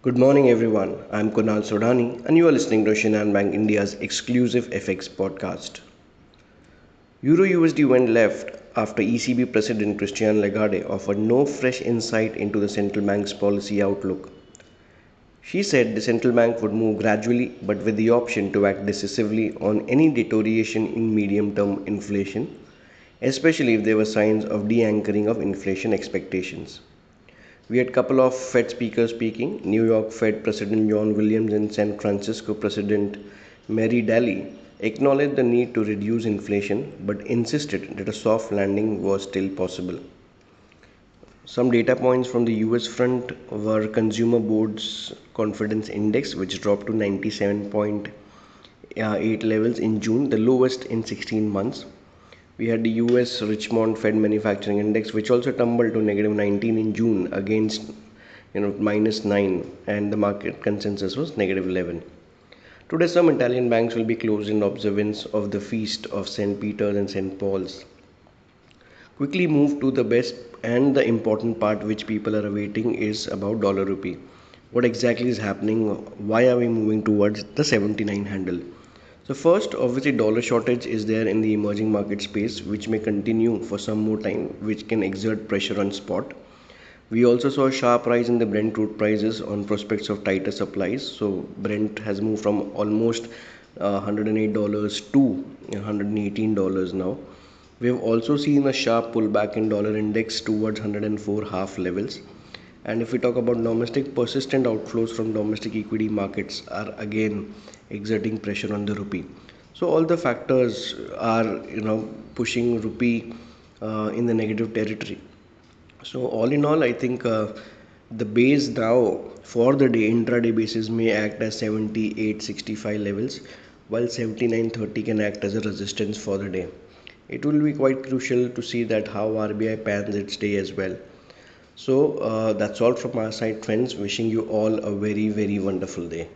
Good morning, everyone. I'm Kunal Sodani, and you are listening to Shinhan Bank India's exclusive FX podcast. Euro USD went left after ECB President Christine Lagarde offered no fresh insight into the central bank's policy outlook. She said the central bank would move gradually but with the option to act decisively on any deterioration in medium term inflation, especially if there were signs of de anchoring of inflation expectations. We had a couple of Fed speakers speaking New York Fed President John Williams and San Francisco President Mary Daly acknowledged the need to reduce inflation but insisted that a soft landing was still possible. Some data points from the US front were Conference Board's confidence index, which dropped to 97.8 uh, levels in June, the lowest in 16 months. We had the US Richmond Fed Manufacturing Index, which also tumbled to negative 19 in June against you know minus 9, and the market consensus was negative 11. Today, some Italian banks will be closed in observance of the feast of St. Peter's and St. Paul's. Quickly move to the best and the important part which people are awaiting is about dollar rupee what exactly is happening why are we moving towards the 79 handle so first obviously dollar shortage is there in the emerging market space which may continue for some more time which can exert pressure on spot we also saw a sharp rise in the Brent crude prices on prospects of tighter supplies. So Brent has moved from almost uh, $108 to $118 now. We have also seen a sharp pullback in dollar index towards 104 half levels. And if we talk about domestic, persistent outflows from domestic equity markets are again exerting pressure on the rupee. So all the factors are, you know, pushing rupee uh, in the negative territory. So all in all, I think uh, the base now for the day intraday basis may act as 78.65 levels, while 79.30 can act as a resistance for the day it will be quite crucial to see that how RBI pans its day as well. So uh, that's all from our side, friends. Wishing you all a very, very wonderful day.